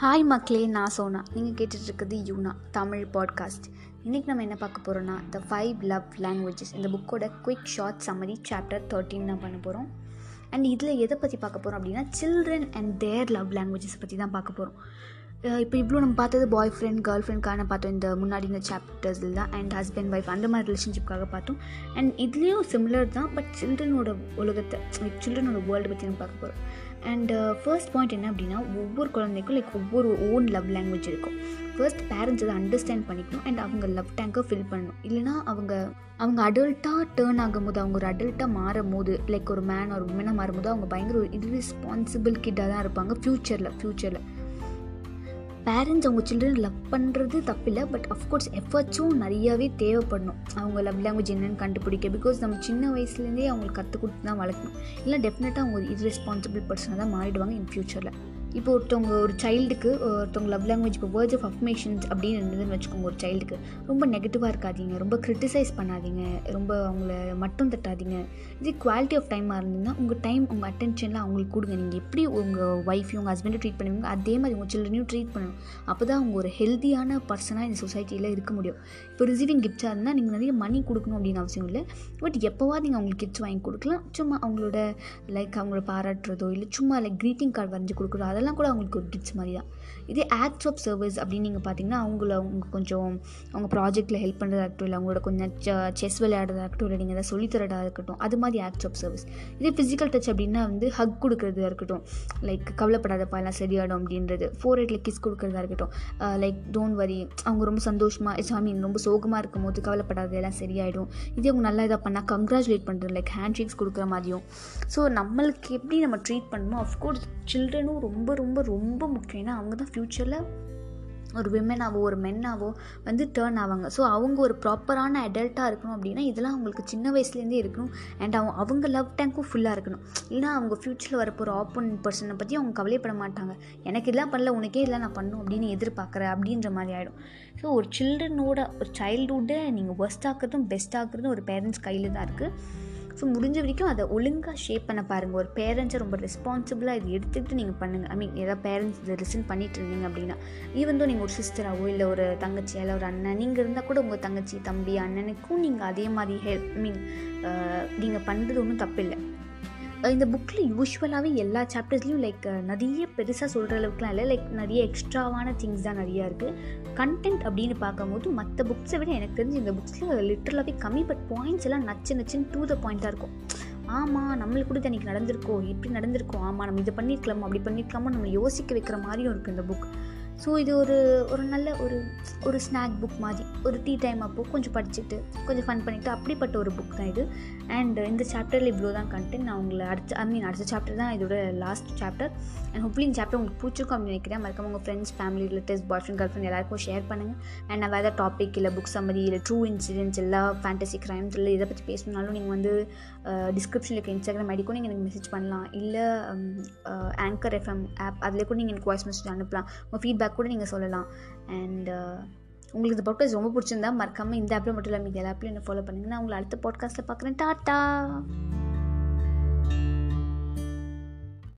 Hi மக்களே நான் சோனா. நீங்கள் கேட்டுட்ருக்குது யூனா தமிழ் பாட்காஸ்ட் இன்றைக்கி நம்ம என்ன பார்க்க போகிறோன்னா த ஃபைவ் லவ் லாங்குவேஜஸ் இந்த புக்கோட quick short summary chapter thirteen தான் பண்ண போகிறோம் அண்ட் இதில் எதை பற்றி பார்க்க போகிறோம் அப்படின்னா children and their love languages பற்றி தான் பார்க்க போகிறோம் இப்போ இவ்வளோ நம்ம பார்த்தது பாய் ஃப்ரெண்ட் கேர்ள் ஃப்ரெண்ட்கான பார்த்தோம். இந்த முன்னாடி இந்த சாப்டர்ஸில் தான் அண்ட் ஹஸ்பண்ட் ஒய்ஃப் அந்த மாதிரி ரிலேஷன்ஷிப்காக பார்த்தோம். அண்ட் இதுலேயும் சிமிலர் தான் பட் சில்ட்ரனோட உலகத்தை சில்ட்ரனோட வேர்ல்டு பற்றி நம்ம பார்க்க போகிறோம் அண்ட் ஃபர்ஸ்ட் பாயிண்ட் என்ன அப்படின்னா ஒவ்வொரு குழந்தைக்கும் லைக் ஒவ்வொரு ஓன் லவ் லாங்குவேஜ் இருக்கும். ஃபர்ஸ்ட் பேரண்ட்ஸ் அதை அண்டர்ஸ்டாண்ட் பண்ணிக்கணும் அண்ட் அவங்க லவ் டேங்கை ஃபில் பண்ணணும். இல்லைனா அவங்க அவங்க அடல்ட்டாக டேர்ன் ஆகும்போது அவங்க ஒரு அடல்ட்டாக மாறும் போது லைக் ஒரு மேன் ஒரு உமனாக மாறும்போது அவங்க பயங்கர ஒரு இர்ரெஸ்பான்சிபிள் கிட்டாக தான் இருப்பாங்க ஃப்யூச்சரில் ஃப்யூச்சரில் பேரண்ட்ஸ் அவங்க சில்ட்ரன் லவ் பண்ணுறது தப்பில்லை பட் அஃப்கோர்ஸ் எஃபர்ட்ஸும் நிறையாவே தேவைப்படணும். அவங்க லவ் லாங்குவேஜ் என்னென்னு கண்டுபிடிக்க பிகாஸ் நம்ம சின்ன வயசுலேருந்தே அவங்களுக்கு கற்றுக் கொடுத்து தான் வளர்க்கணும். இல்லை டெஃபினட்டாக அவங்க ஒரு இர்ரெஸ்பான்சிபிள் பர்சனாக தான் மாறிடுவாங்க இன் ஃப்யூச்சரில் இப்போ ஒருத்தவங்க ஒரு சைல்டுக்கு ஒருத்தவங்க லவ் லாங்குவேஜ் இப்போ வேர்ட்ஸ் ஆஃப் அஃபர்மேஷன்ஸ் அப்படின்னு இருந்ததுன்னு வச்சுக்கோங்க ஒரு சைல்டுக்கு ரொம்ப நெகட்டிவாக இருக்காதீங்க ரொம்ப க்ரிட்டிசைஸ் பண்ணாதீங்க ரொம்ப அவங்கள மட்டும் தட்டாதீங்க. இதே குவாலிட்டி ஆஃப் டைமாக இருந்ததுன்னா உங்கள் டைம் உங்கள் அட்டென்ஷன்லாம் அவங்களுக்கு கொடுங்க. நீங்கள் எப்படி உங்கள் ஒய்ஃபையும் உங்கள் ஹஸ்பண்டை ட்ரீட் பண்ணுவீங்க அதே மாதிரி உங்கள் சில்ட்ரனையும் ட்ரீட் பண்ணணும். அப்போ தான் அவங்க ஒரு ஹெல்த்தியான பர்சனாக இந்த சொசைட்டியில் இருக்க முடியும். இப்போ ரிசீவிங் கிஃப்ட்ஸாக இருந்தால் நீங்கள் நிறைய மணி கொடுக்கணும் அப்படின்னு அவசியம் இல்லை. பட் எப்போவாது நீங்கள் அவங்களுக்கு கிஃப்ட்ஸ் வாங்கி கொடுக்கலாம். சும்மா அவங்களோட லைக் அவங்கள பாராட்டுறதோ இல்லை சும்மா லைக் க்ரீட்டிங் கார்டு வரைஞ்சி கொடுக்குறதோ அதெல்லாம் கூட அவங்களுக்கு ஒரு டிப்ஸ் மாதிரி தான் இதே ஆக்ட்ஸ் ஆஃப் சர்வீஸ் அப்படின்னு நீங்கள் பார்த்தீங்கன்னா அவங்கள அவங்க கொஞ்சம் அவங்க ப்ராஜெக்ட்டில் ஹெல்ப் பண்ணுறதா இருக்கட்டும் இல்லை அவங்களோட கொஞ்சம் செஸ் விளையாடுறதா இருக்கட்டும் இல்லை நீங்கள் எதாவது சொல்லித்தரதாக இருக்கட்டும் அது மாதிரி ஆக்ட்ஸ் ஆஃப் சர்வீஸ் இதே ஃபிசிக்கல் டச் அப்படின்னா வந்து ஹக் கொடுக்குறதா இருக்கட்டும் லைக் கவலைப்படாதப்பா எல்லாம் சரியாடும் அப்படின்றது. ஃபோர் எயிட்டில் கிஸ் கொடுக்குறதா இருக்கட்டும் லைக் டோன்ட் வரி அவங்க ரொம்ப சந்தோஷமாக ஐ eh, மீன் ரொம்ப சோகமாக இருக்கும் போது கவலைப்படாத எல்லாம் சரியாயிடும். இதே அவங்க நல்லா இதாக பண்ணால் கங்க்ராச்சுலேட் பண்ணுறது லைக் ஹேண்ட் ஷேக்ஸ் கொடுக்குற மாதிரியும். ஸோ நம்மளுக்கு எப்படி நம்ம ட்ரீட் பண்ணணுமோ அஃப்கோர்ஸ் சில்ட்ரனும் ரொம்ப ரொம்ப ரொம்ப ரொம்ப முக்கியம். ஏன்னா அவங்க தான் ஃப்யூச்சரில் ஒரு விமனாவோ ஒரு மென்னாவோ வந்து டேர்ன் ஆவாங்க. ஸோ அவங்க ஒரு ப்ராப்பரான அடல்ட்டாக இருக்கணும் அப்படின்னா இதெல்லாம் அவங்களுக்கு சின்ன வயசுலேருந்தே இருக்கணும். அண்ட் அவங்க அவங்க லவ் டேங்க்கும் ஃபுல்லாக இருக்கணும். இல்லைனா அவங்க ஃப்யூச்சரில் வரப்போகிற ஆப்போனன்ட் பர்சனை பற்றி அவங்க கவலைப்பட மாட்டாங்க. எனக்கு இதெல்லாம் பண்ணல உனக்கே இதெல்லாம் நான் பண்ணும் அப்படின்னு எதிர்பார்க்குறேன் அப்படின்ற மாதிரி ஆகிடும் ஸோ ஒரு சில்ட்ரனோட ஒரு சைல்டுஹுட்டை நீங்கள் ஒர்ஸ்ட் ஆக்குறதும் பெஸ்ட் ஆக்குறதும் ஒரு பேரண்ட்ஸ் கையில் தான் இருக்குது ஸோ முடிஞ்ச வரைக்கும் அதை ஒழுங்காக ஷேப் பண்ண பாருங்கள் ஒரு பேரண்ட்ஸை ரொம்ப ரெஸ்பான்சிபிளாக இது எடுத்துக்கிட்டு நீங்கள் பண்ணுங்கள் ஐ மீன் ஏதாவது பேரண்ட்ஸ் இதை லிசன் பண்ணிட்டு இருந்தீங்க அப்படின்னா ஈவன் தான் நீங்கள் ஒரு சிஸ்டராகவோ இல்லை ஒரு தங்கச்சியா இல்லை ஒரு அண்ணன் நீங்கள் இருந்தால் கூட உங்கள் தங்கச்சி தம்பி அண்ணனுக்கும் நீங்கள் அதே மாதிரி ஹெல்ப் ஐ மீன் நீங்கள் பண்ணுறது ஒன்றும் தப்பில்லை. இந்த புக்கில் யூஸ்வலாகவே எல்லா சாப்டர்ஸ்லையும் லைக் நிறைய பெருசாக சொல்கிற அளவுக்குலாம் இல்லை. லைக் நிறைய எக்ஸ்ட்ராவான திங்ஸ் தான் நிறையா இருக்குது கண்டென்ட் அப்படின்னு பார்க்கும்போது மற்ற புக்ஸை விட எனக்கு தெரிஞ்சு இந்த புக்ஸில் லிட்டரலாகவே கம்மி பட் பாயிண்ட்ஸ் எல்லாம் நச்சு நச்சுன்னு டூ த பாயிண்ட்டாக இருக்கும். ஆமாம் நம்மளுக்கு கூட இன்றைக்கி நடந்திருக்கோ இப்படி நடந்திருக்கோம் ஆமாம் நம்ம இதை பண்ணியிருக்கலாமோ அப்படி பண்ணியிருக்கலாமோ நம்ம யோசிக்க வைக்கிற மாதிரியும் இருக்குது இந்த புக் ஸோ இது ஒரு ஒரு நல்ல ஒரு ஒரு ஸ்நாக் புக் மாதிரி. ஒரு டீ டைம் அப்போது கொஞ்சம் படிச்சுட்டு கொஞ்சம் ஃபன் பண்ணிவிட்டு அப்படிப்பட்ட ஒரு புக் தான் இது. அண்ட் இந்த சாப்டரில் இவ்வளோ தான் கண்டென்ட் நான் உங்களை அடுத்த ஐ மீன் அடுத்த சாப்டர் தான் இதோட லாஸ்ட் சாப்டர் அண்ட் ஹோப்லி இந்த சாப்டர் உங்களுக்கு பிடிச்சிருக்கும் அப்படின்னு நினைக்கிறேன். மறக்காம உங்கள் friends family relatives boy friend girl friend எல்லாருக்கும் ஷேர் பண்ணுங்கள் அண்ட் நான் வேறு டாபிக் இல்லை புக் சம்மதி இல்லை ட்ரூ இன்சிடென்ட்ஸ் எல்லா ஃபேண்டசி க்ரைம்ஸ் இல்லை இதை பற்றி பேசணுனாலும் நீங்கள் வந்து டிஸ்கிரிப்ஷனில் இருக்க இன்ஸ்டாகிராம் ஐடி கூட நீங்கள் எனக்கு மெசேஜ் பண்ணலாம். இல்லை ஆங்கர் எஃப்எம் ஆப் அதில் கூட நீங்கள் எனக்கு வாய்ஸ் மெசேஜ் அனுப்பலாம். உங்கள் ஃபீட்பேக் கூட நீங்கள் சொல்லலாம். அண்ட் uh, உங்களுக்கு இந்த பாட்காஸ்ட் ரொம்ப பிடிச்சிருந்தா மறக்காமல் இந்த ஆப்பில் மட்டும் இல்லாமல் இந்த எல்லா என்ன ஃபாலோ பண்ணுங்கள் நான் உங்களை அடுத்த பாட்காஸ்ட்டில் பார்க்குறேன். டாட்டா!